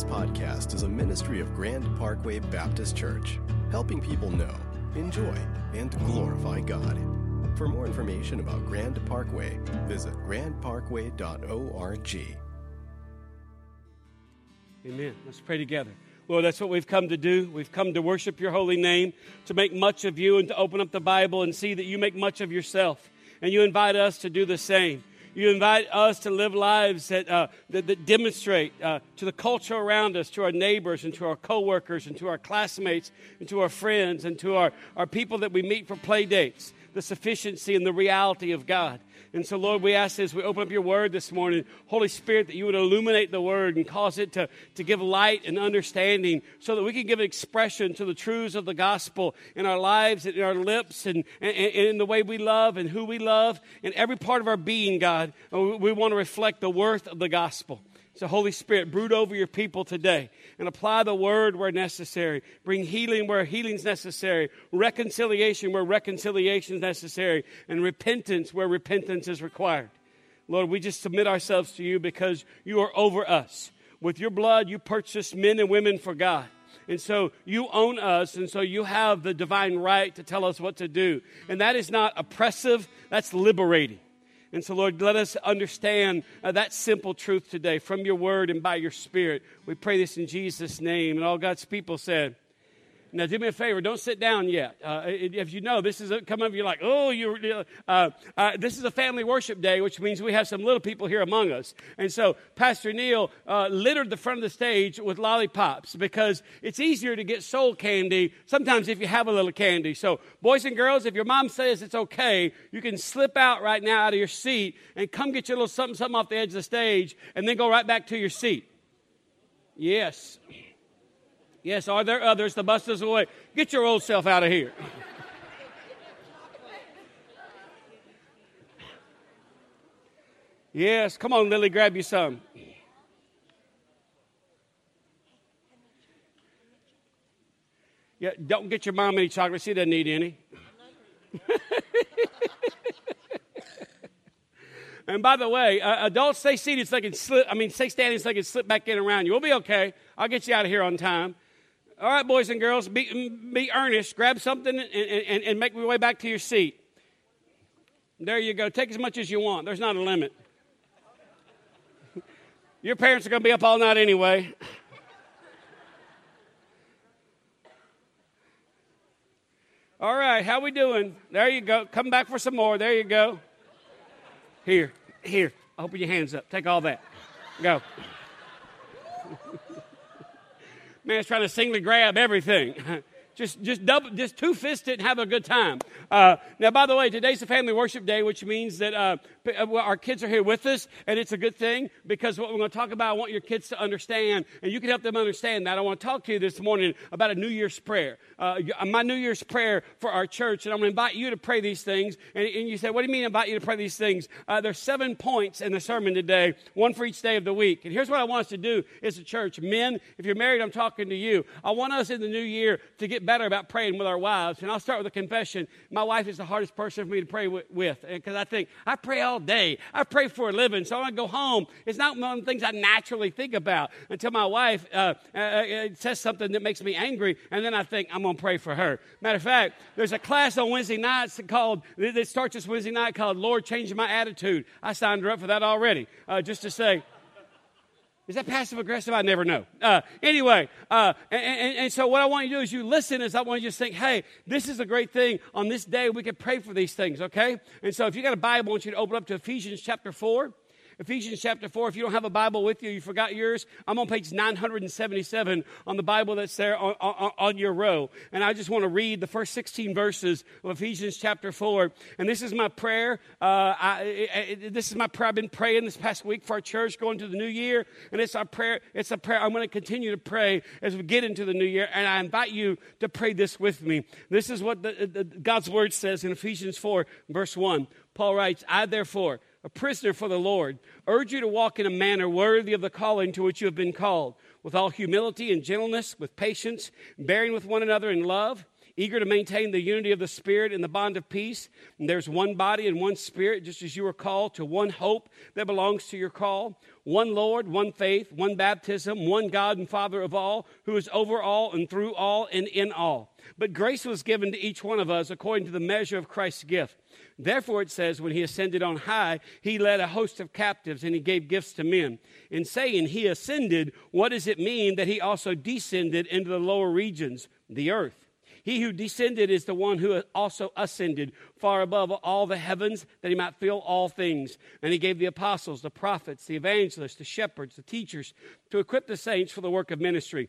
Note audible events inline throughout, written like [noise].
This podcast is a ministry of Grand Parkway Baptist Church, helping people know, enjoy, and glorify God. For more information about Grand Parkway, visit grandparkway.org. Amen. Let's pray together. Lord, that's what we've come to do. We've come to worship your holy name, to make much of you, and to open up the Bible and see that you make much of yourself. And you invite us to do the same. You invite us to live lives that, uh, that, that, demonstrate uh, to the culture around us, to our neighbors, and to our coworkers, and to our classmates, and to our friends, and to our, our people that we meet for play dates, the sufficiency and the reality of God. And so, Lord, we ask as we open up your word this morning, Holy Spirit, that you would illuminate the word and cause it to, to give light and understanding so that we can give expression to the truths of the gospel in our lives and in our lips and, and, and in the way we love and who we love. and every part of our being, God, we want to reflect the worth of the gospel. So, Holy Spirit, brood over your people today and apply the word where necessary. Bring healing where healing is necessary, reconciliation where reconciliation is necessary, and repentance where repentance is required. Lord, we just submit ourselves to you because you are over us. With your blood, you purchased men and women for God. And so you own us, and so you have the divine right to tell us what to do. And that is not oppressive, that's liberating. And so, Lord, let us understand uh, that simple truth today from your word and by your spirit. We pray this in Jesus' name. And all God's people said, now, do me a favor. Don't sit down yet. Uh, if you know this is a, come up, you're like, oh, you. Uh, uh, this is a family worship day, which means we have some little people here among us. And so, Pastor Neil uh, littered the front of the stage with lollipops because it's easier to get soul candy sometimes if you have a little candy. So, boys and girls, if your mom says it's okay, you can slip out right now out of your seat and come get your little something, something off the edge of the stage, and then go right back to your seat. Yes. Yes, are there others? The bus is away. Get your old self out of here. yes, come on, Lily, grab you some. Yeah, don't get your mom any chocolate. She doesn't need any. [laughs] and by the way, uh, adults stay seated so they can slip. I mean, stay standing so they can slip back in around you. We'll be okay. I'll get you out of here on time. All right, boys and girls, be, be earnest. Grab something and, and, and make your way back to your seat. There you go. Take as much as you want. There's not a limit. Your parents are going to be up all night anyway. All right, how we doing? There you go. Come back for some more. There you go. Here, here. Open your hands up. Take all that. Go. Man's trying to singly grab everything. [laughs] just just double, just two fist it and have a good time. Uh, now, by the way, today's a family worship day, which means that uh, our kids are here with us, and it's a good thing because what we're going to talk about, I want your kids to understand, and you can help them understand that. I want to talk to you this morning about a New Year's prayer. Uh, my New Year's prayer for our church, and I'm going to invite you to pray these things. And, and you say, "What do you mean invite you to pray these things?" Uh, there's seven points in the sermon today, one for each day of the week. And here's what I want us to do as a church. Men, if you're married, I'm talking to you. I want us in the new year to get better about praying with our wives. And I'll start with a confession. My wife is the hardest person for me to pray with because I think I pray all day. I pray for a living. So I go home. It's not one of the things I naturally think about until my wife uh, uh, uh, says something that makes me angry. And then I think I'm going to pray for her. Matter of fact, there's a class on Wednesday nights called, that starts this Wednesday night called Lord Change My Attitude. I signed her up for that already uh, just to say, is that passive aggressive? I never know. Uh, anyway, uh, and, and, and, so what I want you to do is you listen is I want you to think, hey, this is a great thing. On this day, we can pray for these things, okay? And so if you got a Bible, I want you to open up to Ephesians chapter 4. Ephesians chapter 4. If you don't have a Bible with you, you forgot yours, I'm on page 977 on the Bible that's there on, on, on your row. And I just want to read the first 16 verses of Ephesians chapter 4. And this is my prayer. Uh, I, this is my prayer. I've been praying this past week for our church going to the new year. And it's our prayer. It's a prayer I'm going to continue to pray as we get into the new year. And I invite you to pray this with me. This is what the, the, God's word says in Ephesians 4, verse 1. Paul writes, I therefore, a prisoner for the Lord, urge you to walk in a manner worthy of the calling to which you have been called, with all humility and gentleness, with patience, bearing with one another in love, eager to maintain the unity of the Spirit in the bond of peace. And there's one body and one Spirit, just as you are called to one hope that belongs to your call one Lord, one faith, one baptism, one God and Father of all, who is over all and through all and in all. But grace was given to each one of us according to the measure of Christ's gift. Therefore, it says, when he ascended on high, he led a host of captives and he gave gifts to men. In saying he ascended, what does it mean that he also descended into the lower regions, the earth? He who descended is the one who also ascended far above all the heavens that he might fill all things. And he gave the apostles, the prophets, the evangelists, the shepherds, the teachers to equip the saints for the work of ministry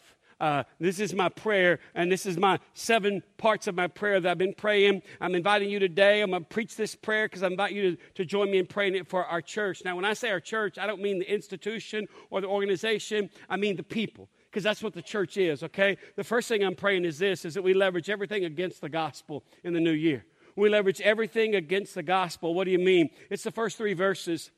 Uh, this is my prayer, and this is my seven parts of my prayer that I've been praying. I'm inviting you today. I'm going to preach this prayer because I invite you to, to join me in praying it for our church. Now, when I say our church, I don't mean the institution or the organization, I mean the people because that's what the church is, okay? The first thing I'm praying is this is that we leverage everything against the gospel in the new year. We leverage everything against the gospel. What do you mean? It's the first three verses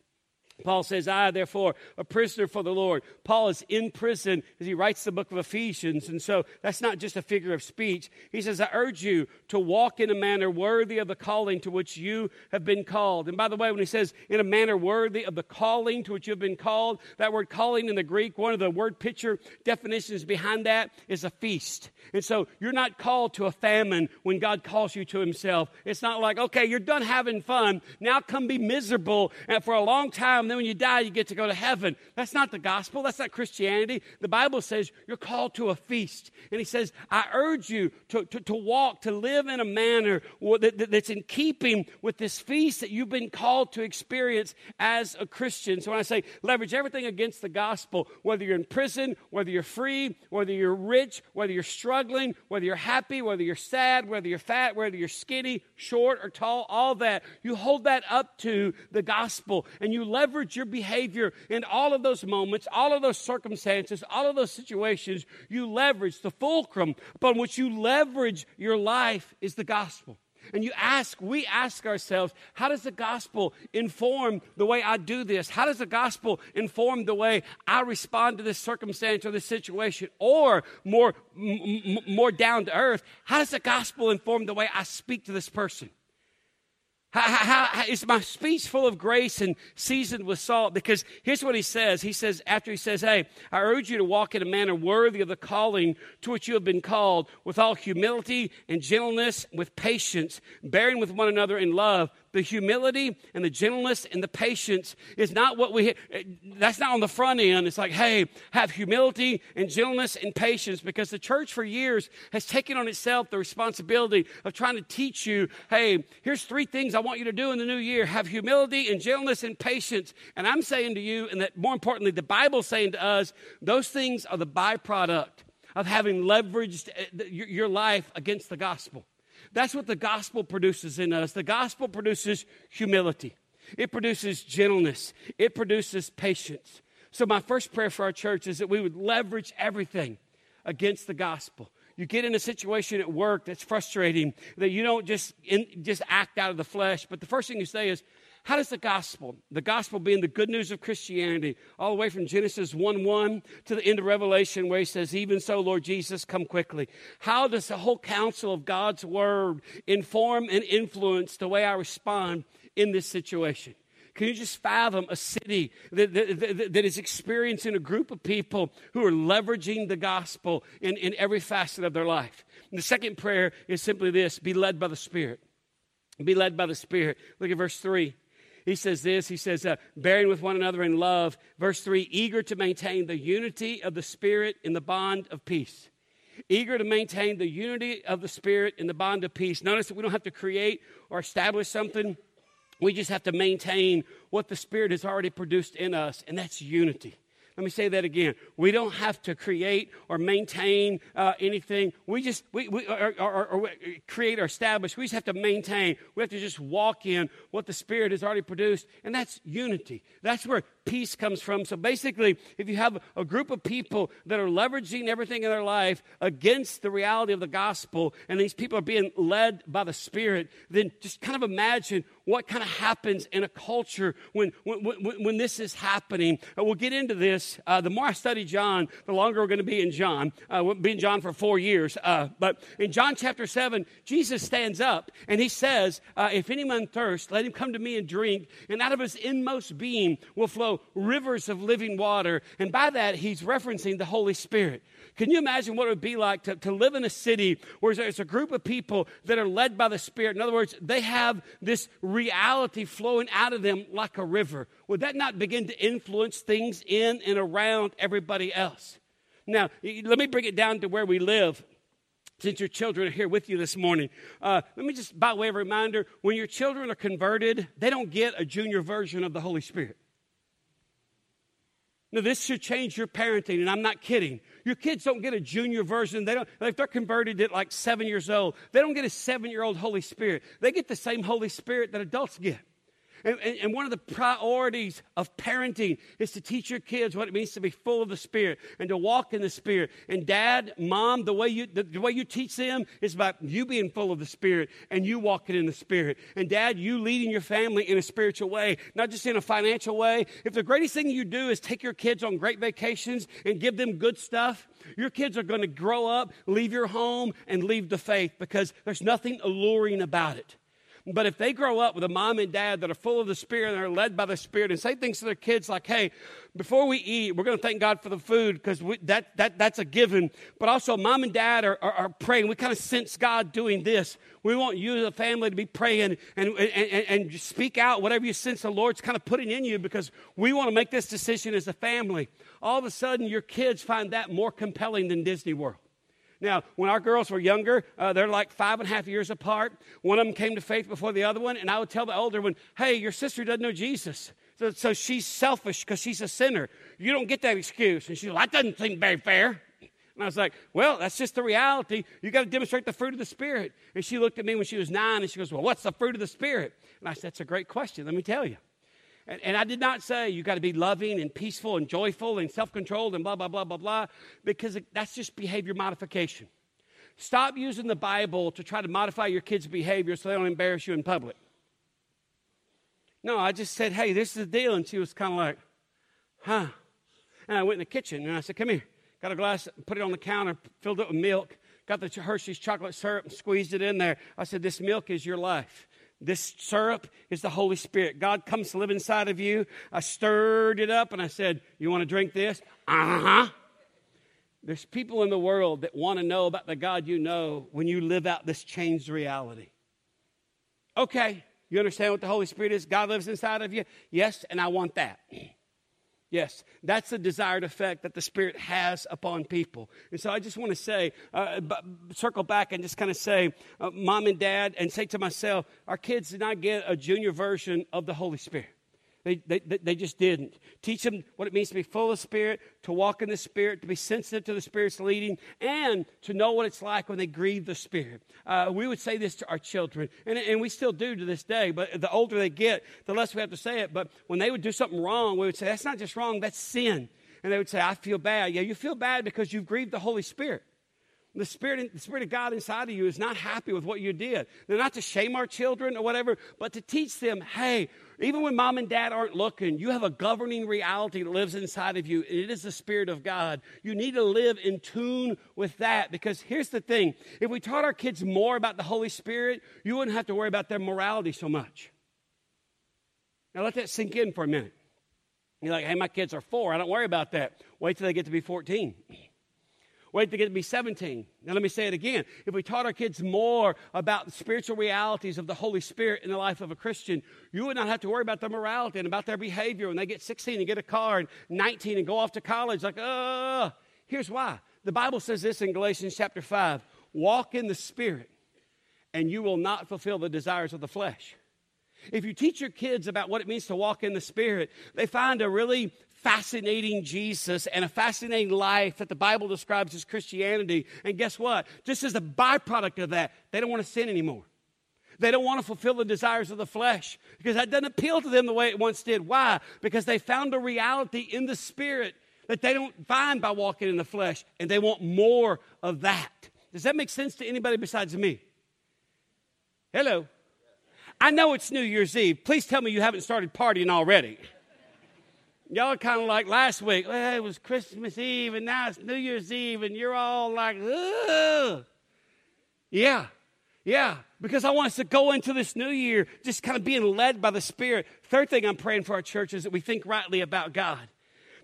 Paul says, I, therefore, a prisoner for the Lord. Paul is in prison as he writes the book of Ephesians. And so that's not just a figure of speech. He says, I urge you to walk in a manner worthy of the calling to which you have been called. And by the way, when he says in a manner worthy of the calling to which you've been called, that word calling in the Greek, one of the word picture definitions behind that is a feast. And so you're not called to a famine when God calls you to himself. It's not like, okay, you're done having fun. Now come be miserable. And for a long time, then when you die, you get to go to heaven. That's not the gospel. That's not Christianity. The Bible says you're called to a feast. And he says, I urge you to, to, to walk, to live in a manner that that's in keeping with this feast that you've been called to experience as a Christian. So when I say leverage everything against the gospel, whether you're in prison, whether you're free, whether you're rich, whether you're struggling, whether you're happy, whether you're sad, whether you're fat, whether you're skinny, short, or tall, all that, you hold that up to the gospel and you leverage your behavior in all of those moments, all of those circumstances, all of those situations. You leverage the fulcrum upon which you leverage your life is the gospel. And you ask, we ask ourselves, how does the gospel inform the way I do this? How does the gospel inform the way I respond to this circumstance or this situation? Or more, m- more down to earth, how does the gospel inform the way I speak to this person? How, how, how, is my speech full of grace and seasoned with salt? Because here's what he says. He says, after he says, Hey, I urge you to walk in a manner worthy of the calling to which you have been called, with all humility and gentleness, with patience, bearing with one another in love the humility and the gentleness and the patience is not what we, that's not on the front end. It's like, hey, have humility and gentleness and patience because the church for years has taken on itself the responsibility of trying to teach you, hey, here's three things I want you to do in the new year have humility and gentleness and patience. And I'm saying to you, and that more importantly, the Bible's saying to us, those things are the byproduct of having leveraged uh, your life against the gospel. That's what the gospel produces in us. The gospel produces humility, it produces gentleness, it produces patience. So, my first prayer for our church is that we would leverage everything against the gospel. You get in a situation at work that's frustrating, that you don't just, in, just act out of the flesh, but the first thing you say is, how does the gospel, the gospel being the good news of Christianity, all the way from Genesis 1 1 to the end of Revelation, where he says, Even so, Lord Jesus, come quickly. How does the whole counsel of God's word inform and influence the way I respond in this situation? Can you just fathom a city that, that, that is experiencing a group of people who are leveraging the gospel in, in every facet of their life? And the second prayer is simply this be led by the Spirit. Be led by the Spirit. Look at verse 3 he says this he says uh, bearing with one another in love. Verse 3 eager to maintain the unity of the spirit in the bond of peace. Eager to maintain the unity of the spirit in the bond of peace. Notice that we don't have to create or establish something. We just have to maintain what the spirit has already produced in us and that's unity Let me say that again. We don't have to create or maintain uh, anything. We just we, we or, or, or, create or establish. We just have to maintain. We have to just walk in what the Spirit has already produced, and that's unity. That's where peace comes from. So basically, if you have a group of people that are leveraging everything in their life against the reality of the gospel, and these people are being led by the Spirit, then just kind of imagine what kind of happens in a culture when, when, when, when this is happening. Uh, we'll get into this. Uh, the more I study John, the longer we're going to be in John. Uh, we'll be in John for four years. Uh, but in John chapter 7, Jesus stands up and he says, uh, If anyone thirst, let him come to me and drink, and out of his inmost being will flow rivers of living water. And by that, he's referencing the Holy Spirit. Can you imagine what it would be like to, to live in a city where there's a group of people that are led by the Spirit? In other words, they have this reality flowing out of them like a river. Would that not begin to influence things in and around everybody else? Now, let me bring it down to where we live since your children are here with you this morning, uh, let me just, by way of reminder, when your children are converted, they don't get a junior version of the Holy Spirit. Now, this should change your parenting, and I'm not kidding. Your kids don't get a junior version. They don't, if they're converted at like seven years old, they don't get a seven year old Holy Spirit. They get the same Holy Spirit that adults get. And, and, and, one of the priorities of parenting is to teach your kids what it means to be full of the Spirit and to walk in the Spirit. And dad, mom, the way you, the, the way you teach them is about you being full of the Spirit and you walking in the Spirit. And dad, you leading your family in a spiritual way, not just in a financial way. If the greatest thing you do is take your kids on great vacations and give them good stuff, your kids are going to grow up, leave your home, and leave the faith because there's nothing alluring about it. But if they grow up with a mom and dad that are full of the Spirit and are led by the Spirit and say things to their kids like, hey, before we eat, we're going to thank God for the food because that, that, that's a given. But also, mom and dad are, are, are praying. We kind of sense God doing this. We want you as a family to be praying and, and, and, and speak out whatever you sense the Lord's kind of putting in you because we want to make this decision as a family. All of a sudden, your kids find that more compelling than Disney World. Now, when our girls were younger, uh, they're like five and a half years apart. One of them came to faith before the other one, and I would tell the older one, hey, your sister doesn't know Jesus. So, so she's selfish because she's a sinner. You don't get that excuse. And she's like, that doesn't seem very fair. And I was like, well, that's just the reality. You got to demonstrate the fruit of the Spirit. And she looked at me when she was nine and she goes, well, what's the fruit of the Spirit? And I said, that's a great question. Let me tell you. And, and I did not say you got to be loving and peaceful and joyful and self controlled and blah, blah, blah, blah, blah, because that's just behavior modification. Stop using the Bible to try to modify your kids' behavior so they don't embarrass you in public. No, I just said, hey, this is the deal. And she was kind of like, huh. And I went in the kitchen and I said, come here. Got a glass, put it on the counter, filled it with milk, got the Hershey's chocolate syrup and squeezed it in there. I said, this milk is your life. This syrup is the Holy Spirit. God comes to live inside of you. I stirred it up and I said, You want to drink this? Uh huh. There's people in the world that want to know about the God you know when you live out this changed reality. Okay, you understand what the Holy Spirit is? God lives inside of you? Yes, and I want that. Yes, that's the desired effect that the Spirit has upon people. And so I just want to say, uh, circle back and just kind of say, uh, mom and dad, and say to myself, our kids did not get a junior version of the Holy Spirit. They, they, they just didn't. Teach them what it means to be full of Spirit, to walk in the Spirit, to be sensitive to the Spirit's leading, and to know what it's like when they grieve the Spirit. Uh, we would say this to our children, and, and we still do to this day, but the older they get, the less we have to say it. But when they would do something wrong, we would say, That's not just wrong, that's sin. And they would say, I feel bad. Yeah, you feel bad because you've grieved the Holy Spirit. The Spirit, the Spirit of God inside of you is not happy with what you did. They're not to shame our children or whatever, but to teach them, hey, even when mom and dad aren't looking, you have a governing reality that lives inside of you, and it is the Spirit of God. You need to live in tune with that because here's the thing if we taught our kids more about the Holy Spirit, you wouldn't have to worry about their morality so much. Now, let that sink in for a minute. You're like, hey, my kids are four. I don't worry about that. Wait till they get to be 14. Wait to get to be 17. Now, let me say it again. If we taught our kids more about the spiritual realities of the Holy Spirit in the life of a Christian, you would not have to worry about their morality and about their behavior when they get 16 and get a car and 19 and go off to college. Like, uh, here's why. The Bible says this in Galatians chapter 5 walk in the Spirit, and you will not fulfill the desires of the flesh. If you teach your kids about what it means to walk in the Spirit, they find a really fascinating Jesus and a fascinating life that the Bible describes as Christianity. And guess what? Just as a byproduct of that, they don't want to sin anymore. They don't want to fulfill the desires of the flesh because that doesn't appeal to them the way it once did. Why? Because they found a reality in the Spirit that they don't find by walking in the flesh, and they want more of that. Does that make sense to anybody besides me? Hello. I know it's New Year's Eve. Please tell me you haven't started partying already. Y'all kind of like last week. Well, it was Christmas Eve and now it's New Year's Eve, and you're all like, ugh. Yeah, yeah, because I want us to go into this new year just kind of being led by the Spirit. Third thing I'm praying for our church is that we think rightly about God.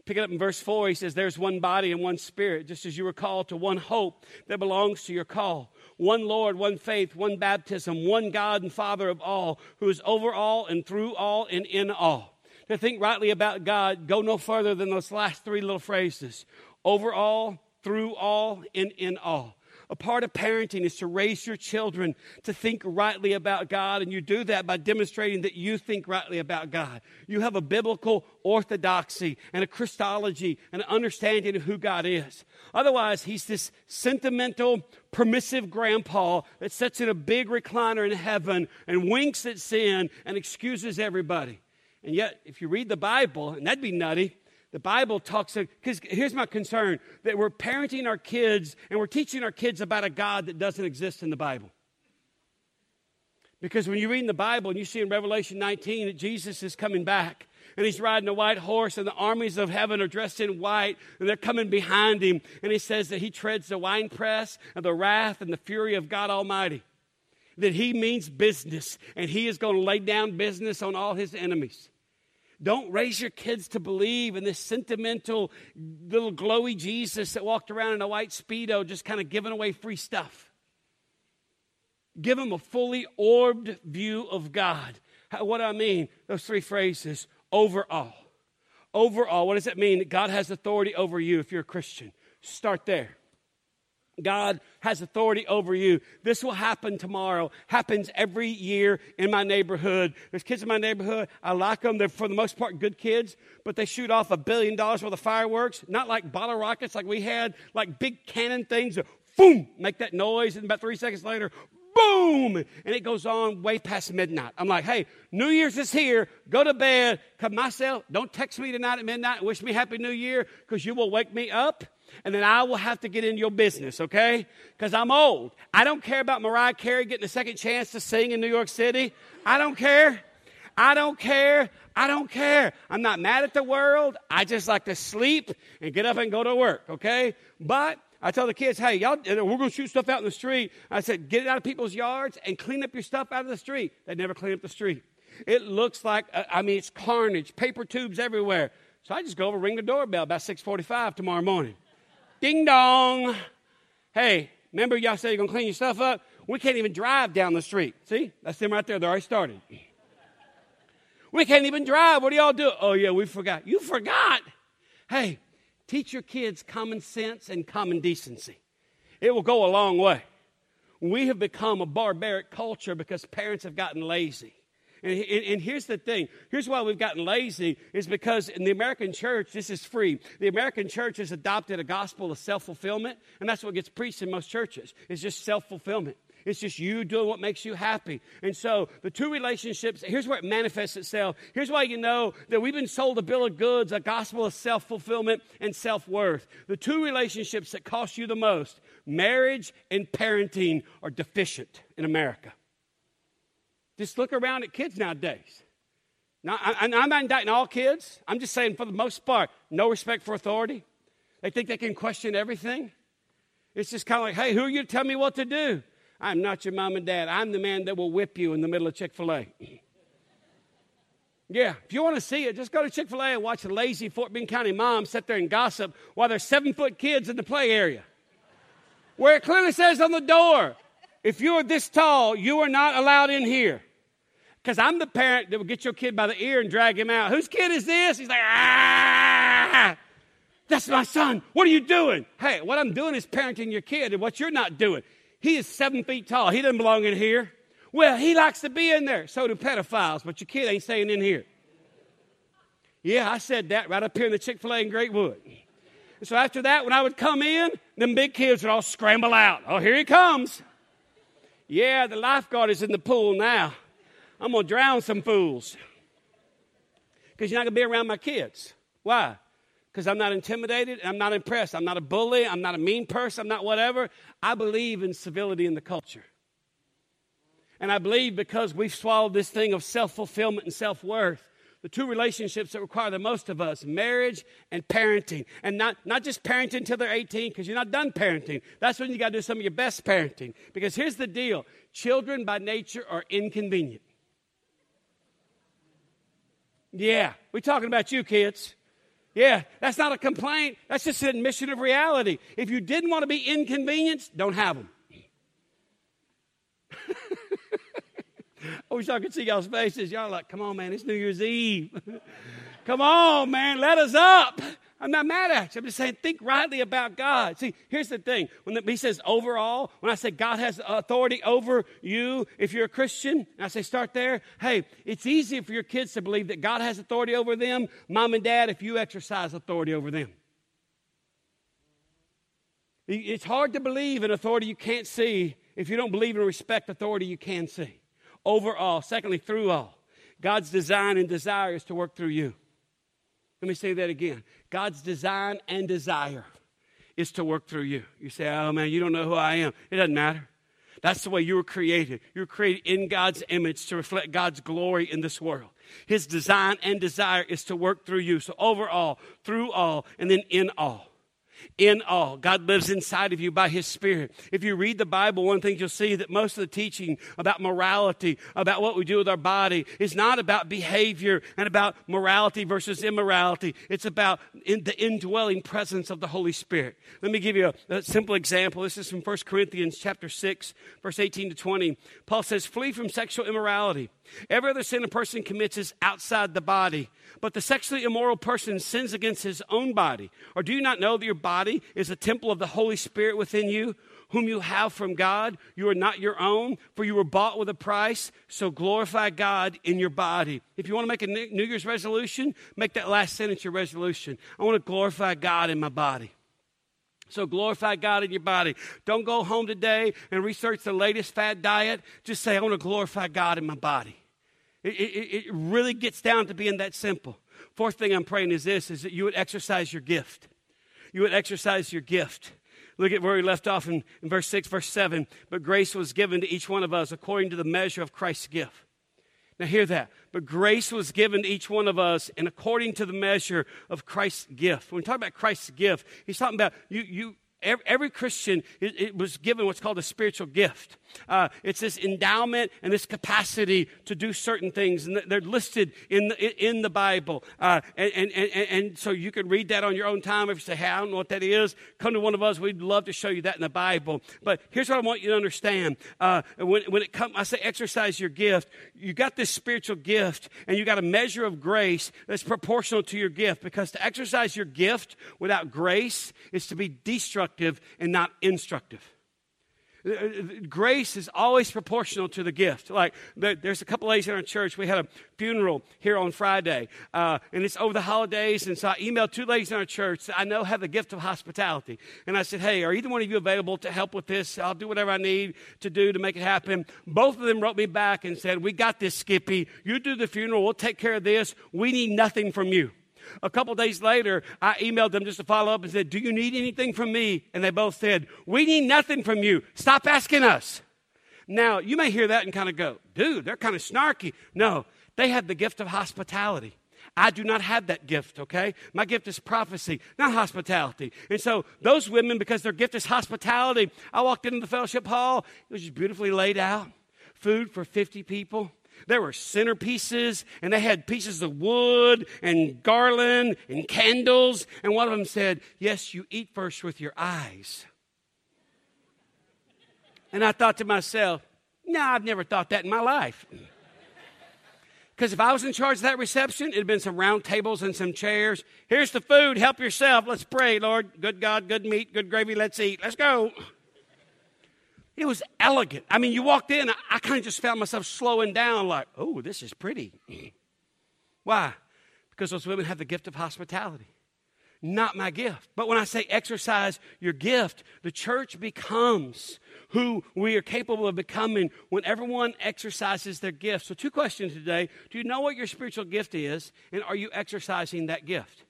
Pick it up in verse 4. He says, There's one body and one spirit, just as you were called to one hope that belongs to your call. One Lord, one faith, one baptism, one God and Father of all, who is over all and through all and in all. To think rightly about God, go no further than those last three little phrases over all, through all, and in all. A part of parenting is to raise your children to think rightly about God, and you do that by demonstrating that you think rightly about God. You have a biblical orthodoxy and a Christology and an understanding of who God is. Otherwise, he's this sentimental, permissive grandpa that sits in a big recliner in heaven and winks at sin and excuses everybody. And yet, if you read the Bible, and that'd be nutty, the Bible talks, because here's my concern that we're parenting our kids and we're teaching our kids about a God that doesn't exist in the Bible. Because when you read in the Bible and you see in Revelation 19 that Jesus is coming back and he's riding a white horse and the armies of heaven are dressed in white and they're coming behind him and he says that he treads the winepress of the wrath and the fury of God Almighty. That he means business and he is going to lay down business on all his enemies. Don't raise your kids to believe in this sentimental little glowy Jesus that walked around in a white Speedo just kind of giving away free stuff. Give them a fully orbed view of God. What do I mean? Those three phrases overall. Overall, what does it mean? That God has authority over you if you're a Christian. Start there. God has authority over you. This will happen tomorrow. Happens every year in my neighborhood. There's kids in my neighborhood. I like them. They're for the most part good kids, but they shoot off a billion dollars worth of fireworks. Not like bottle rockets like we had, like big cannon things that boom, make that noise, and about three seconds later, boom, and it goes on way past midnight. I'm like, hey, New Year's is here. Go to bed. Come myself. Don't text me tonight at midnight wish me Happy New Year because you will wake me up and then I will have to get in your business, okay? Because I'm old. I don't care about Mariah Carey getting a second chance to sing in New York City. I don't care. I don't care. I don't care. I'm not mad at the world. I just like to sleep and get up and go to work, okay? But I tell the kids, hey, y'all, we're going to shoot stuff out in the street. I said, get it out of people's yards and clean up your stuff out of the street. They never clean up the street. It looks like, uh, I mean, it's carnage, paper tubes everywhere. So I just go over, ring the doorbell about 6:45 tomorrow morning. Ding dong. Hey, remember y'all said you're going to clean your stuff up? We can't even drive down the street. See? That's them right there. They're already started. We can't even drive. What do y'all do? Oh, yeah, we forgot. You forgot. Hey, teach your kids common sense and common decency. It will go a long way. We have become a barbaric culture because parents have gotten lazy. And, and, here's the thing here's why we've gotten lazy is because in the American church, this is free. The American church has adopted a gospel of self fulfillment, and that's what gets preached in most churches. It's just self fulfillment. It's just you doing what makes you happy. And so the two relationships, here's where it manifests itself. Here's why you know that we've been sold a bill of goods, a gospel of self fulfillment and self worth. The two relationships that cost you the most, marriage and parenting, are deficient in America. Just look around at kids nowadays. Now, I, am not indicting all kids. I'm just saying, for the most part, no respect for authority. They think they can question everything. It's just kind of like, hey, who are you to tell me what to do? I'm not your mom and dad. I'm the man that will whip you in the middle of Chick fil A. [laughs] yeah, if you want to see it, just go to Chick fil A and watch the lazy Fort Bend County mom sit there and gossip while there's seven foot kids in the play area. Where it clearly says on the door, if you are this tall, you are not allowed in here. Because I'm the parent that will get your kid by the ear and drag him out. Whose kid is this? He's like, ah, that's my son. What are you doing? Hey, what I'm doing is parenting your kid, and what you're not doing. He is seven feet tall. He doesn't belong in here. Well, he likes to be in there. So do pedophiles, but your kid ain't staying in here. Yeah, I said that right up here in the Chick fil A in Greatwood. So after that, when I would come in, them big kids would all scramble out. Oh, here he comes. Yeah, the lifeguard is in the pool now. I'm going to drown some fools. Because you're not going to be around my kids. Why? Because I'm not intimidated. I'm not impressed. I'm not a bully. I'm not a mean person. I'm not whatever. I believe in civility in the culture. And I believe because we've swallowed this thing of self fulfillment and self worth, the two relationships that require the most of us marriage and parenting. And not, not just parenting until they're 18, because you're not done parenting. That's when you got to do some of your best parenting. Because here's the deal children by nature are inconvenient. Yeah, we're talking about you, kids. Yeah, that's not a complaint. That's just an admission of reality. If you didn't want to be inconvenienced, don't have them. [laughs] I wish I could see y'all's faces. Y'all like, come on, man, it's New Year's Eve. [laughs] come on, man, let us up. I'm not mad at you. I'm just saying, think rightly about God. See, here's the thing. When the, he says overall, when I say God has authority over you, if you're a Christian, I say start there. Hey, it's easy for your kids to believe that God has authority over them, mom and dad, if you exercise authority over them. It's hard to believe in authority you can't see if you don't believe and respect authority you can see overall. Secondly, through all. God's design and desire is to work through you. Let me say that again. God's design and desire is to work through you. You say, oh man, you don't know who I am. It doesn't matter. That's the way you were created. You were created in God's image to reflect God's glory in this world. His design and desire is to work through you. So, overall, through all, and then in all in all. God lives inside of you by His Spirit. If you read the Bible, one thing you'll see that most of the teaching about morality, about what we do with our body, is not about behavior and about morality versus immorality. It's about in the indwelling presence of the Holy Spirit. Let me give you a, a simple example. This is from 1 Corinthians chapter 6, verse 18 to 20. Paul says, Flee from sexual immorality. Every other sin a person commits is outside the body, but the sexually immoral person sins against his own body. Or do you not know that your body is a temple of the Holy Spirit within you, whom you have from God? You are not your own, for you were bought with a price, so glorify God in your body. If you want to make a New Year's resolution, make that last sentence your resolution. I want to glorify God in my body. So glorify God in your body. Don't go home today and research the latest fad diet. Just say, I want to glorify God in my body. It, it, it really gets down to being that simple. Fourth thing I'm praying is this, is that you would exercise your gift. You would exercise your gift. Look at where we left off in, in verse 6, verse 7. But grace was given to each one of us according to the measure of Christ's gift. Now, hear that. But grace was given to each one of us, and according to the measure of Christ's gift. When we talk about Christ's gift, he's talking about you, you Every, every Christian it, it, was given what's called a spiritual gift. Uh, it's this endowment and this capacity to do certain things, and they're listed in the, in the Bible. Uh, and, and, and, and, so you can read that on your own time. If you say, "Hey, I don't know what that is," come to one of us. We'd love to show you that in the Bible. But here's what I want you to understand: uh, when, when it comes, I say, exercise your gift. You got this spiritual gift, and you got a measure of grace that's proportional to your gift. Because to exercise your gift without grace is to be destructive destructive and not instructive. Uh, uh, grace is always proportional to the gift. Like, there's a couple ladies in our church. We had a funeral here on Friday, uh, and it's over the holidays. And so I emailed two ladies in our church that I know have the gift of hospitality. And I said, Hey, are either one of you available to help with this? I'll do whatever I need to do to make it happen. Both of them wrote me back and said, We got this, Skippy. You do the funeral. We'll take care of this. We need nothing from you. A couple days later, I emailed them just to follow up and said, Do you need anything from me? And they both said, We need nothing from you. Stop asking us. Now, you may hear that and kind of go, Dude, they're kind of snarky. No, they have the gift of hospitality. I do not have that gift, okay? My gift is prophecy, not hospitality. And so, those women, because their gift is hospitality, I walked into the fellowship hall. It was just beautifully laid out. Food for 50 people. There were centerpieces, and they had pieces of wood and garland and candles. And one of them said, Yes, you eat first with your eyes. And I thought to myself, No, I've never thought that in my life. Because if I was in charge of that reception, it'd been some round tables and some chairs. Here's the food. Help yourself. Let's pray, Lord. Good God, good meat, good gravy. Let's eat. Let's go. It was elegant. I mean, you walked in, I, I kind of just found myself slowing down, like, oh, this is pretty. Why? Because those women have the gift of hospitality. Not my gift. But when I say exercise your gift, the church becomes who we are capable of becoming when everyone exercises their gift. So, two questions today. Do you know what your spiritual gift is? And are you exercising that gift?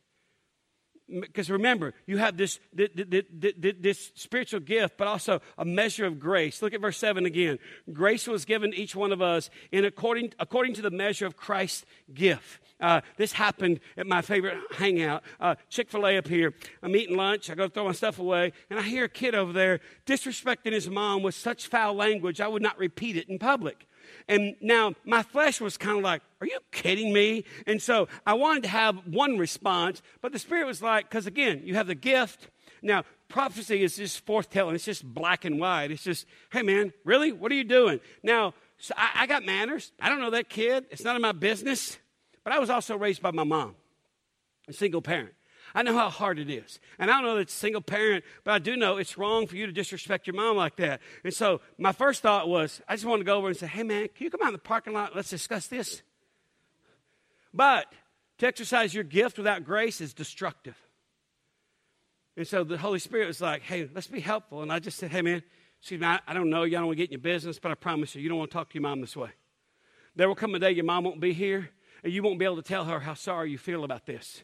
Because remember, you have this, this, spiritual gift, but also a measure of grace. Look at verse 7 again. Grace was given each one of us in according, according to the measure of Christ's gift. Uh, this happened at my favorite hangout, uh, Chick fil A up here. I'm eating lunch. I go throw my stuff away, and I hear a kid over there disrespecting his mom with such foul language, I would not repeat it in public. And now my flesh was kind of like, Are you kidding me? And so I wanted to have one response, but the Spirit was like, Because again, you have the gift. Now, prophecy is just forthtelling, it's just black and white. It's just, Hey, man, really? What are you doing? Now, so I, I got manners. I don't know that kid. It's none of my business. But I was also raised by my mom, a single parent. I know how hard it is. And I don't know that it's single parent, but I do know it's wrong for you to disrespect your mom like that. And so my first thought was, I just wanted to go over and say, hey, man, can you come out in the parking lot? Let's discuss this. But to exercise your gift without grace is destructive. And so the Holy Spirit was like, hey, let's be helpful. And I just said, hey, man, excuse me, I, I don't know. You don't want to get in your business, but I promise you, you don't want to talk to your mom this way. There will come a day your mom won't be here, and you won't be able to tell her how sorry you feel about this.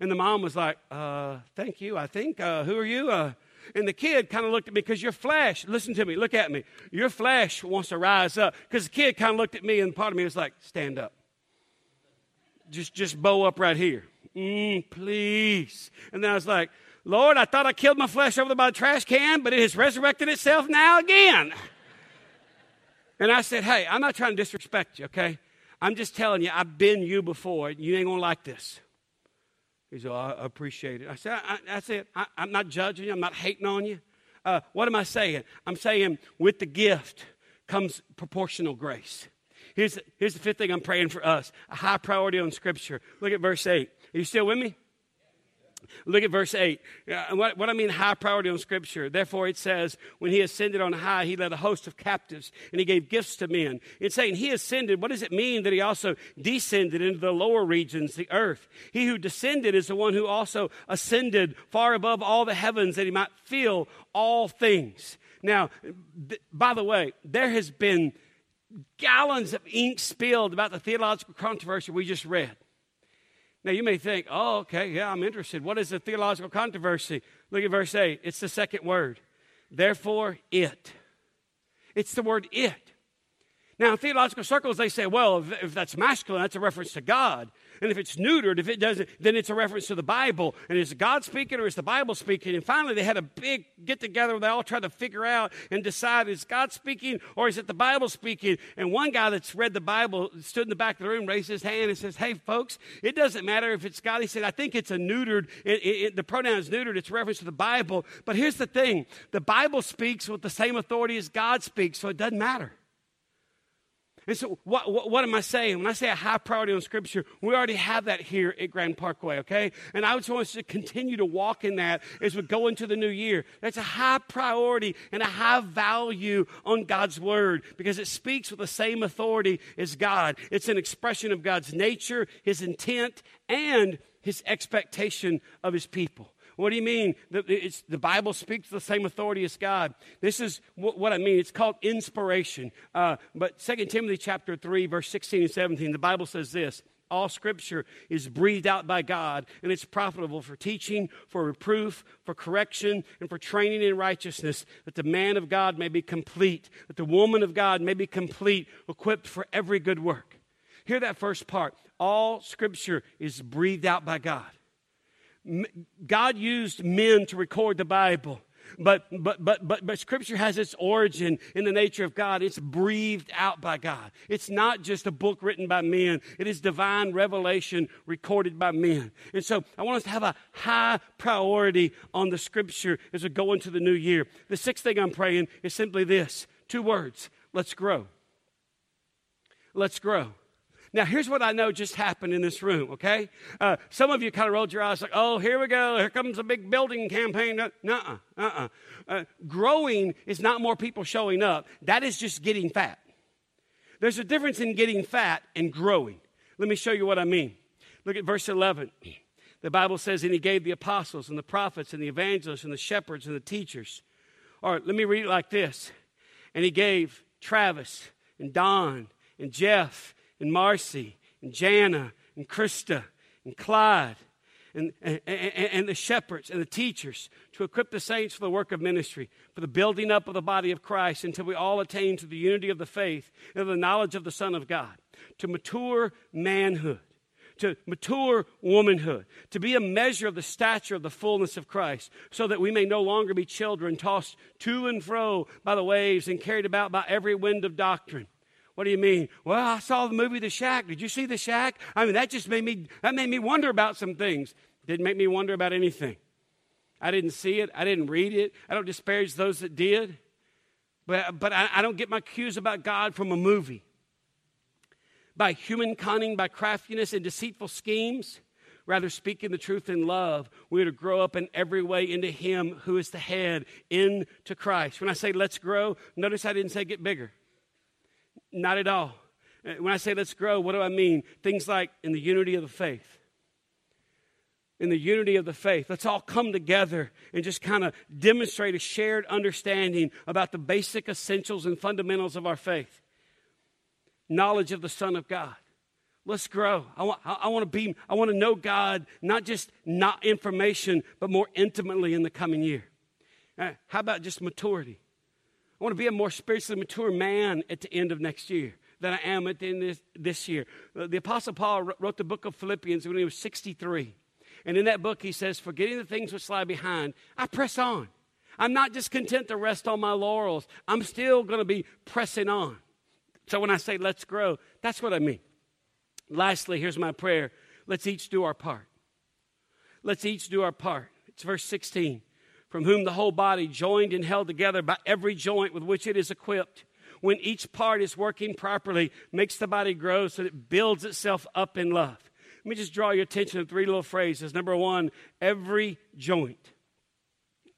And the mom was like, uh, Thank you, I think. Uh, who are you? Uh, and the kid kind of looked at me because your flesh, listen to me, look at me. Your flesh wants to rise up. Because the kid kind of looked at me and part of me was like, Stand up. Just, just bow up right here. Mm, please. And then I was like, Lord, I thought I killed my flesh over by the trash can, but it has resurrected itself now again. And I said, Hey, I'm not trying to disrespect you, okay? I'm just telling you, I've been you before. You ain't going to like this. He said, oh, I appreciate it. I said, I, that's it. I, am not judging you. I'm not hating on you. Uh, what am I saying? I'm saying with the gift comes proportional grace. Here's, here's the fifth thing I'm praying for us a high priority on Scripture. Look at verse 8. Are you still with me? Look at verse 8. Uh, what, what I mean, high priority on Scripture. Therefore, it says, when he ascended on high, he led a host of captives and he gave gifts to men. It's saying he ascended. What does it mean that he also descended into the lower regions, the earth? He who descended is the one who also ascended far above all the heavens that he might fill all things. Now, th- by the way, there has been gallons of ink spilled about the theological controversy we just read. Now, you may think, oh, okay, yeah, I'm interested. What is the theological controversy? Look at verse 8. It's the second word. Therefore, it. It's the word it. Now, in theological circles, they say, well, if, if, that's masculine, that's a reference to God. And if it's neutered, if it doesn't, then it's a reference to the Bible. And is God speaking or is the Bible speaking? And finally, they had a big get together where they all tried to figure out and decide is God speaking or is it the Bible speaking? And one guy that's read the Bible stood in the back of the room, raised his hand, and says, Hey, folks, it doesn't matter if it's God. He said, I think it's a neutered, it, it, the pronoun is neutered, it's reference to the Bible. But here's the thing the Bible speaks with the same authority as God speaks, so it doesn't matter. And so, what, what, what, am I saying? When I say a high priority on Scripture, we already have that here at Grand Parkway, okay? And I just want us to continue to walk in that as we go into the new year. That's a high priority and a high value on God's Word because it speaks with the same authority as God. It's an expression of God's nature, His intent, and His expectation of His people. What do you mean? The, the Bible speaks the same authority as God. This is what, what I mean. It's called inspiration. Uh, but 2 Timothy chapter 3, verse 16 and 17, the Bible says this. All scripture is breathed out by God, and it's profitable for teaching, for reproof, for correction, and for training in righteousness, that the man of God may be complete, that the woman of God may be complete, equipped for every good work. Hear that first part. All scripture is breathed out by God. God used men to record the Bible. But, but, but, but, but Scripture has its origin in the nature of God. It's breathed out by God. It's not just a book written by men, it is divine revelation recorded by men. And so I want us to have a high priority on the Scripture as we go into the new year. The sixth thing I'm praying is simply this two words let's grow. Let's grow. Now, here's what I know just happened in this room, okay? Uh, some of you kind of rolled your eyes like, oh, here we go. Here comes a big building campaign. Nuh-uh, uh-uh. Uh, growing is not more people showing up. That is just getting fat. There's a difference in getting fat and growing. Let me show you what I mean. Look at verse 11. The Bible says, And he gave the apostles and the prophets and the evangelists and the shepherds and the teachers. All right, let me read it like this. And he gave Travis and Don and Jeff and Marcy and Jana and Krista and Clyde and, and, and, the shepherds and the teachers to equip the saints for the work of ministry, for the building up of the body of Christ until we all attain to the unity of the faith and the knowledge of the Son of God, to mature manhood to mature womanhood, to be a measure of the stature of the fullness of Christ, so that we may no longer be children tossed to and fro by the waves and carried about by every wind of doctrine. What do you mean? Well, I saw the movie The Shack. Did you see The Shack? I mean, that just made me that made me wonder about some things. Didn't make me wonder about anything. I didn't see it. I didn't read it. I don't disparage those that did. But, but I, I don't get my cues about God from a movie. By human cunning, by craftiness and deceitful schemes, rather speaking the truth in love, we are to grow up in every way into Him who is the head, into Christ. When I say let's grow, notice I didn't say get bigger. Not at all. When I say let's grow, what do I mean? Things like in the unity of the faith. In the unity of the faith. Let's all come together and just kind of demonstrate a shared understanding about the basic essentials and fundamentals of our faith. Knowledge of the Son of God. Let's grow. I want, I want to be, I want to know God, not just not information, but more intimately in the coming year. Uh, how about just maturity? I want to be a more spiritually mature man at the end of next year than I am at the end of this, this year. Uh, the Apostle Paul wrote the book of Philippians when he was 63. And in that book, he says, Forgetting the things which lie behind, I press on. I'm not just content to rest on my laurels, I'm still going to be pressing on. So when I say let's grow, that's what I mean. Lastly, here's my prayer let's each do our part. Let's each do our part. It's verse 16 from whom the whole body, joined and held together by every joint with which it is equipped, when each part is working properly, makes the body grow so that it builds itself up in love. Let me just draw your attention to three little phrases. Number one, every joint.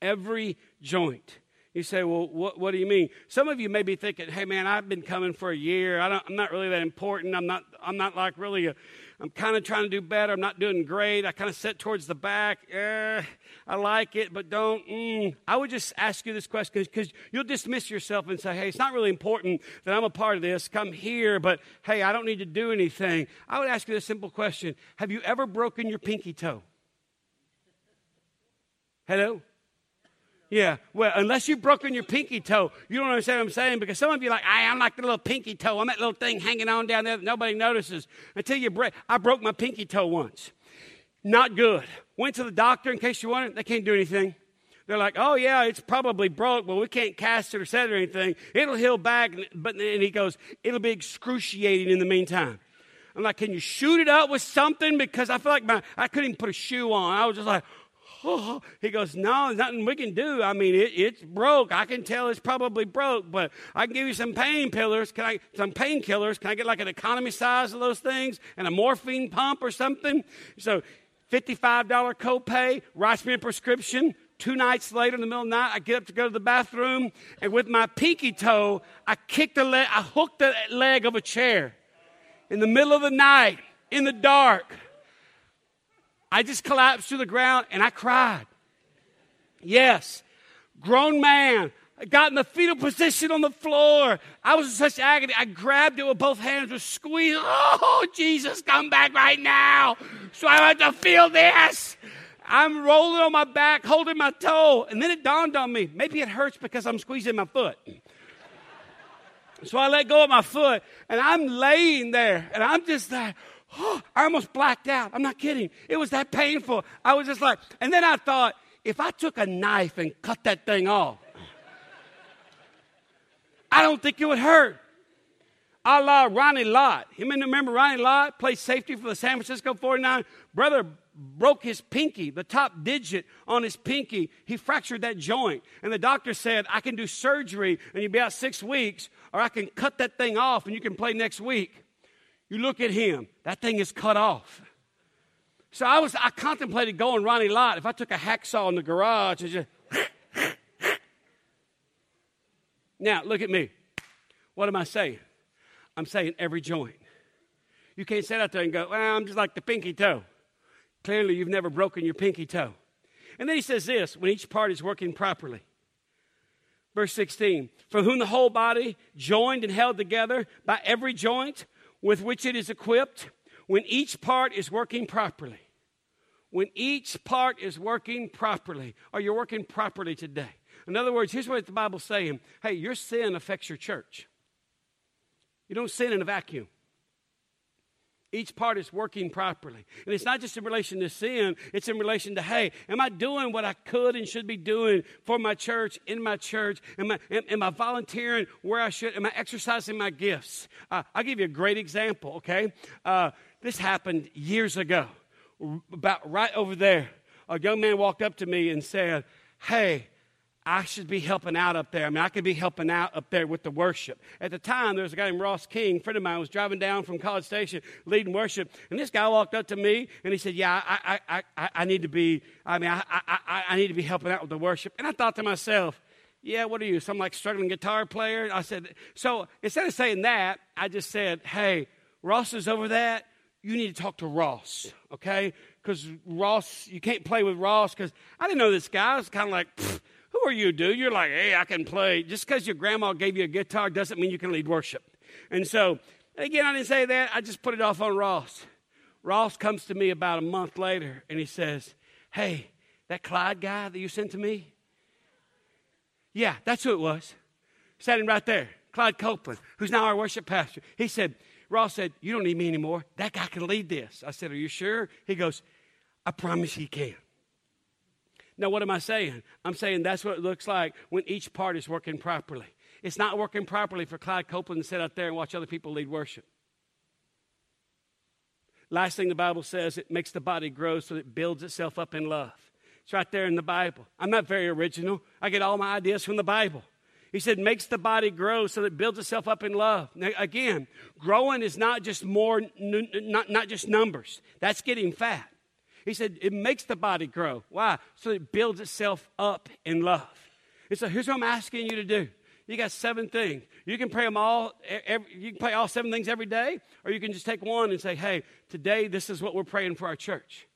Every joint. You say, well, what, what do you mean? Some of you may be thinking, hey, man, I've been coming for a year. I am not really that important. I'm not, I'm not like really a, I'm kind of trying to do better. I'm not doing great. I kind of sit towards the back. Eh, I like it, but don't. Mm. I would just ask you this question because you'll dismiss yourself and say, hey, it's not really important that I'm a part of this. Come here, but hey, I don't need to do anything. I would ask you this simple question Have you ever broken your pinky toe? Hello? Yeah, well, unless you've broken your pinky toe, you don't understand what I'm saying because some of you are like, I, am like the little pinky toe. I'm that little thing hanging on down there that nobody notices until you break. I broke my pinky toe once. Not good. Went to the doctor in case you wanted. They can't do anything. They're like, oh, yeah, it's probably broke, but we can't cast it or set it or anything. It'll heal back. But and he goes, it'll be excruciating in the meantime. I'm like, can you shoot it up with something? Because I feel like my, I couldn't even put a shoe on. I was just like, oh. [gasps] He goes, no, there's nothing we can do. I mean, it, it's broke. I can tell it's probably broke, but I can give you some painkillers. Can I, some painkillers? Can I get like an economy size of those things and a morphine pump or something? So, $55 copay, writes me a prescription. Two nights later, in the middle of the night, I get up to go to the bathroom, and with my pinky toe, I kicked the leg, I hooked the leg of a chair in the middle of the night, in the dark. I just collapsed to the ground and I cried. Yes, grown man. I got in the fetal position on the floor. I was in such agony. I grabbed it with both hands, was squeezing. Oh, Jesus, come back right now. So I had to feel this. I'm rolling on my back, holding my toe. And then it dawned on me maybe it hurts because I'm squeezing my foot. So I let go of my foot and I'm laying there and I'm just like, oh, [gasps] I almost blacked out. I'm not kidding. It was that painful. I was just like, and then I thought, if I took a knife and cut that thing off, I don't think it would hurt. I la Ronnie Lott. You remember Ronnie Lott played safety for the San Francisco 49? Brother broke his pinky, the top digit on his pinky. He fractured that joint. And the doctor said, I can do surgery and you'll be out six weeks, or I can cut that thing off and you can play next week. You look at him, that thing is cut off. So I was I contemplated going Ronnie Lott if I took a hacksaw in the garage and just Now, look at me. What am I saying? I'm saying every joint. You can't sit out there and go, well, I'm just like the pinky toe. Clearly, you've never broken your pinky toe. And then he says this when each part is working properly. Verse 16, from whom the whole body, joined and held together by every joint with which it is equipped, when each part is working properly. When each part is working properly. Are you working properly today? In other words, here's what the Bible's saying hey, your sin affects your church. You don't sin in a vacuum. Each part is working properly. And it's not just in relation to sin, it's in relation to, hey, am I doing what I could and should be doing for my church, in my church? Am I, am, am I volunteering where I should? Am I exercising my gifts? Uh, I'll give you a great example, okay? Uh, this happened years ago, about right over there. A young man walked up to me and said, hey, I should be helping out up there. I mean, I could be helping out up there with the worship. At the time, there was a guy named Ross King, a friend of mine, was driving down from College Station leading worship, and this guy walked up to me and he said, "Yeah, I, I, I, I need to be. I mean, I, I, I need to be helping out with the worship." And I thought to myself, "Yeah, what are you? Some like struggling guitar player?" I said, so instead of saying that, I just said, "Hey, Ross is over that. You need to talk to Ross, okay? Because Ross, you can't play with Ross because I didn't know this guy. I was kind of like." Who are you, dude? You're like, hey, I can play. Just because your grandma gave you a guitar doesn't mean you can lead worship. And so, again, I didn't say that. I just put it off on Ross. Ross comes to me about a month later and he says, Hey, that Clyde guy that you sent to me? Yeah, that's who it was. Standing right there, Clyde Copeland, who's now our worship pastor. He said, Ross said, You don't need me anymore. That guy can lead this. I said, Are you sure? He goes, I promise he can. Now, what am I saying? I'm saying that's what it looks like when each part is working properly. It's not working properly for Clyde Copeland to sit out there and watch other people lead worship. Last thing the Bible says, it makes the body grow so it builds itself up in love. It's right there in the Bible. I'm not very original. I get all my ideas from the Bible. He said, makes the body grow so that it builds itself up in love. Now, again, growing is not just more, not, not just numbers. That's getting fat. He said it makes the body grow. Why? So it builds itself up in love. And so here's what I'm asking you to do. You got seven things. You can pray them all. Every, you can pray all seven things every day, or you can just take one and say, "Hey, today this is what we're praying for our church."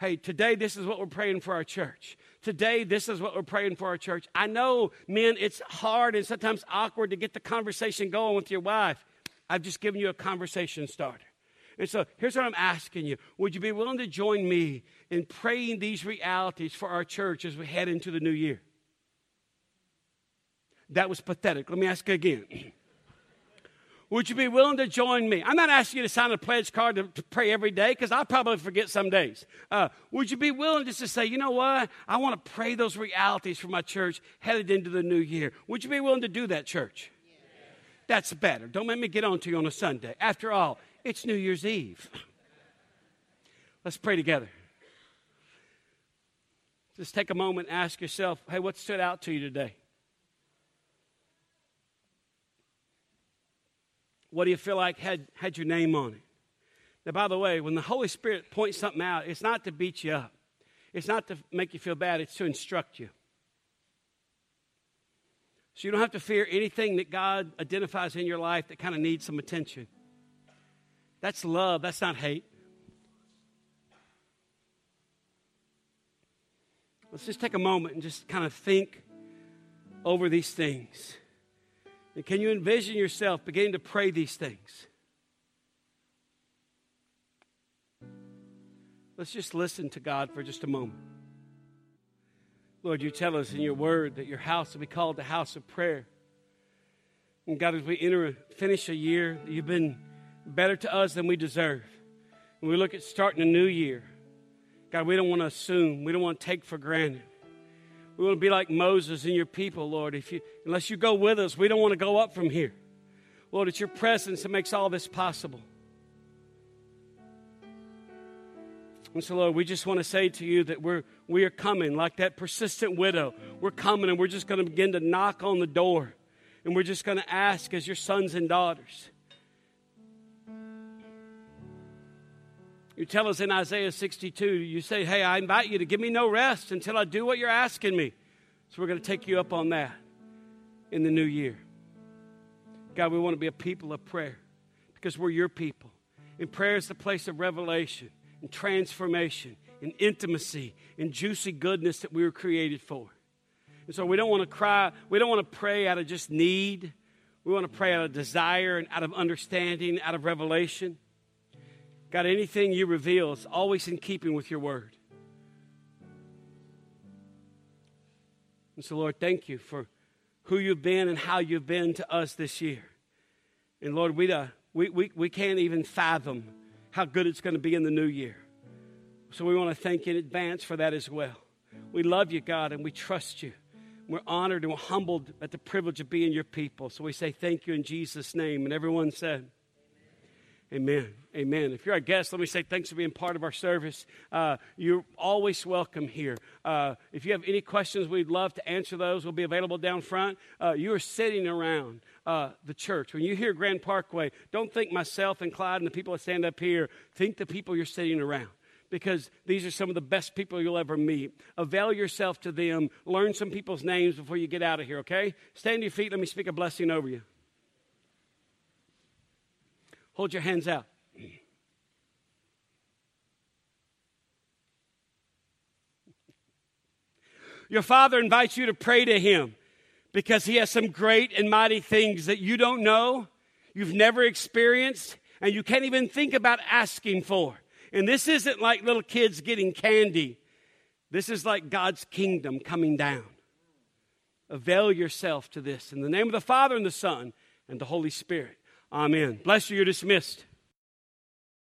Hey, today this is what we're praying for our church. Today this is what we're praying for our church. I know, men, it's hard and sometimes awkward to get the conversation going with your wife. I've just given you a conversation starter. And so here's what I'm asking you Would you be willing to join me in praying these realities for our church as we head into the new year? That was pathetic. Let me ask you again. [clears throat] Would you be willing to join me? I'm not asking you to sign a pledge card to, to pray every day because I'll probably forget some days. Uh, would you be willing just to say, you know what? I want to pray those realities for my church headed into the new year. Would you be willing to do that, church? That's better. Don't make me get on to you on a Sunday. After all, it's New Year's Eve. Let's pray together. Just take a moment and ask yourself hey, what stood out to you today? What do you feel like had, had your name on it? Now, by the way, when the Holy Spirit points something out, it's not to beat you up, it's not to make you feel bad, it's to instruct you. So you don't have to fear anything that God identifies in your life that kind of needs some attention. That's love, that's not hate. Let's just take a moment and just kind of think over these things. And can you envision yourself beginning to pray these things? Let's just listen to God for just a moment. Lord, you tell us in your word that your house will be called the house of prayer. And God, as we enter, finish a year, you've been better to us than we deserve. When we look at starting a new year, God, we don't want to assume, we don't want to take for granted. We want to be like Moses and your people, Lord. If you, unless you go with us, we don't want to go up from here. Lord, it's your presence that makes all this possible. And so, Lord, we just want to say to you that we're, we are coming like that persistent widow. We're coming and we're just going to begin to knock on the door. And we're just going to ask as your sons and daughters You tell us in Isaiah 62, you say, Hey, I invite you to give me no rest until I do what you're asking me. So we're going to take you up on that in the new year. God, we want to be a people of prayer because we're your people. And prayer is the place of revelation and transformation and intimacy and juicy goodness that we were created for. And so we don't want to cry, we don't want to pray out of just need. We want to pray out of desire and out of understanding, out of revelation. God, anything you reveal is always in keeping with your word. And so, Lord, thank you for who you've been and how you've been to us this year. And Lord, we, uh, we, we, we can't even fathom how good it's going to be in the new year. So we want to thank you in advance for that as well. We love you, God, and we trust you. We're honored and we're humbled at the privilege of being your people. So we say thank you in Jesus' name. And everyone said, Amen. Amen. If you're a guest, let me say thanks for being part of our service. Uh, you're always welcome here. Uh, if you have any questions, we'd love to answer those. We'll be available down front. Uh, you are sitting around uh, the church. When you hear Grand Parkway, don't think myself and Clyde and the people that stand up here. Think the people you're sitting around because these are some of the best people you'll ever meet. Avail yourself to them. Learn some people's names before you get out of here, okay? Stand to your feet. Let me speak a blessing over you. Hold your hands out. Your father invites you to pray to him because he has some great and mighty things that you don't know, you've never experienced, and you can't even think about asking for. And this isn't like little kids getting candy. This is like God's kingdom coming down. Avail yourself to this. In the name of the Father and the Son and the Holy Spirit. Amen. Bless you. You're dismissed.